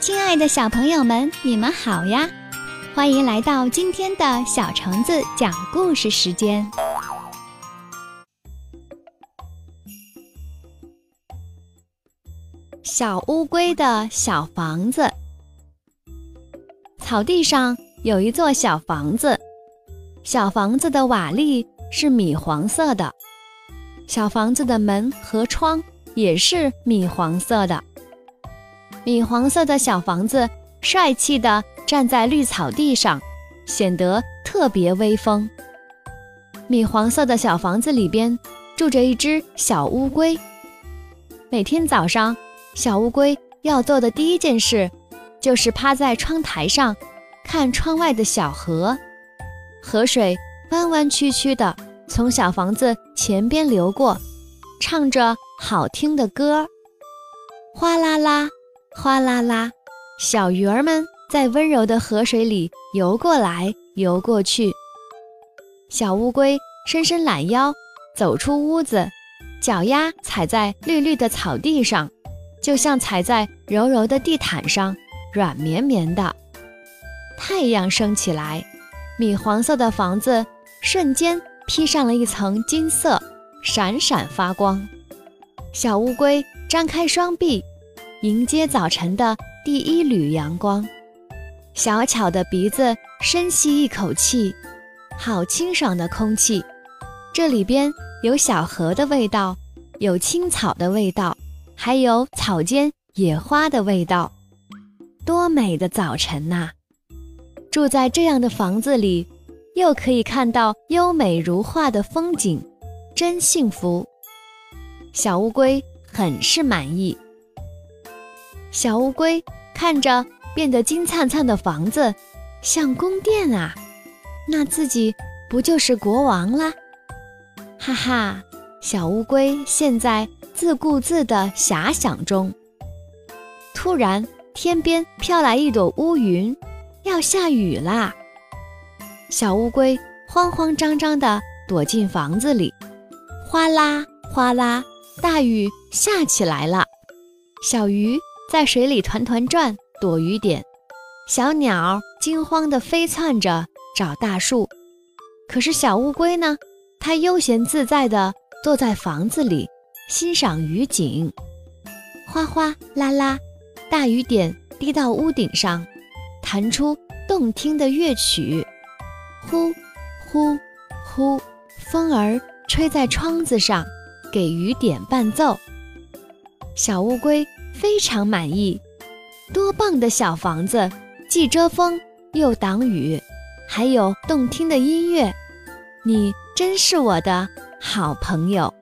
亲爱的小朋友们，你们好呀！欢迎来到今天的小橙子讲故事时间。小乌龟的小房子，草地上有一座小房子，小房子的瓦砾是米黄色的，小房子的门和窗也是米黄色的。米黄色的小房子帅气地站在绿草地上，显得特别威风。米黄色的小房子里边住着一只小乌龟。每天早上，小乌龟要做的第一件事，就是趴在窗台上，看窗外的小河。河水弯弯曲曲的从小房子前边流过，唱着好听的歌，哗啦啦。哗啦啦，小鱼儿们在温柔的河水里游过来游过去。小乌龟伸伸懒腰，走出屋子，脚丫踩在绿绿的草地上，就像踩在柔柔的地毯上，软绵绵的。太阳升起来，米黄色的房子瞬间披上了一层金色，闪闪发光。小乌龟张开双臂。迎接早晨的第一缕阳光，小巧的鼻子深吸一口气，好清爽的空气。这里边有小河的味道，有青草的味道，还有草间野花的味道。多美的早晨呐！住在这样的房子里，又可以看到优美如画的风景，真幸福。小乌龟很是满意。小乌龟看着变得金灿灿的房子，像宫殿啊，那自己不就是国王啦？哈哈，小乌龟现在自顾自的遐想中。突然，天边飘来一朵乌云，要下雨啦！小乌龟慌慌张张地躲进房子里，哗啦哗啦，大雨下起来了。小鱼。在水里团团转，躲雨点；小鸟惊慌地飞窜着找大树。可是小乌龟呢？它悠闲自在地坐在房子里，欣赏雨景。哗哗啦啦，大雨点滴到屋顶上，弹出动听的乐曲。呼呼呼，风儿吹在窗子上，给雨点伴奏。小乌龟。非常满意，多棒的小房子，既遮风又挡雨，还有动听的音乐，你真是我的好朋友。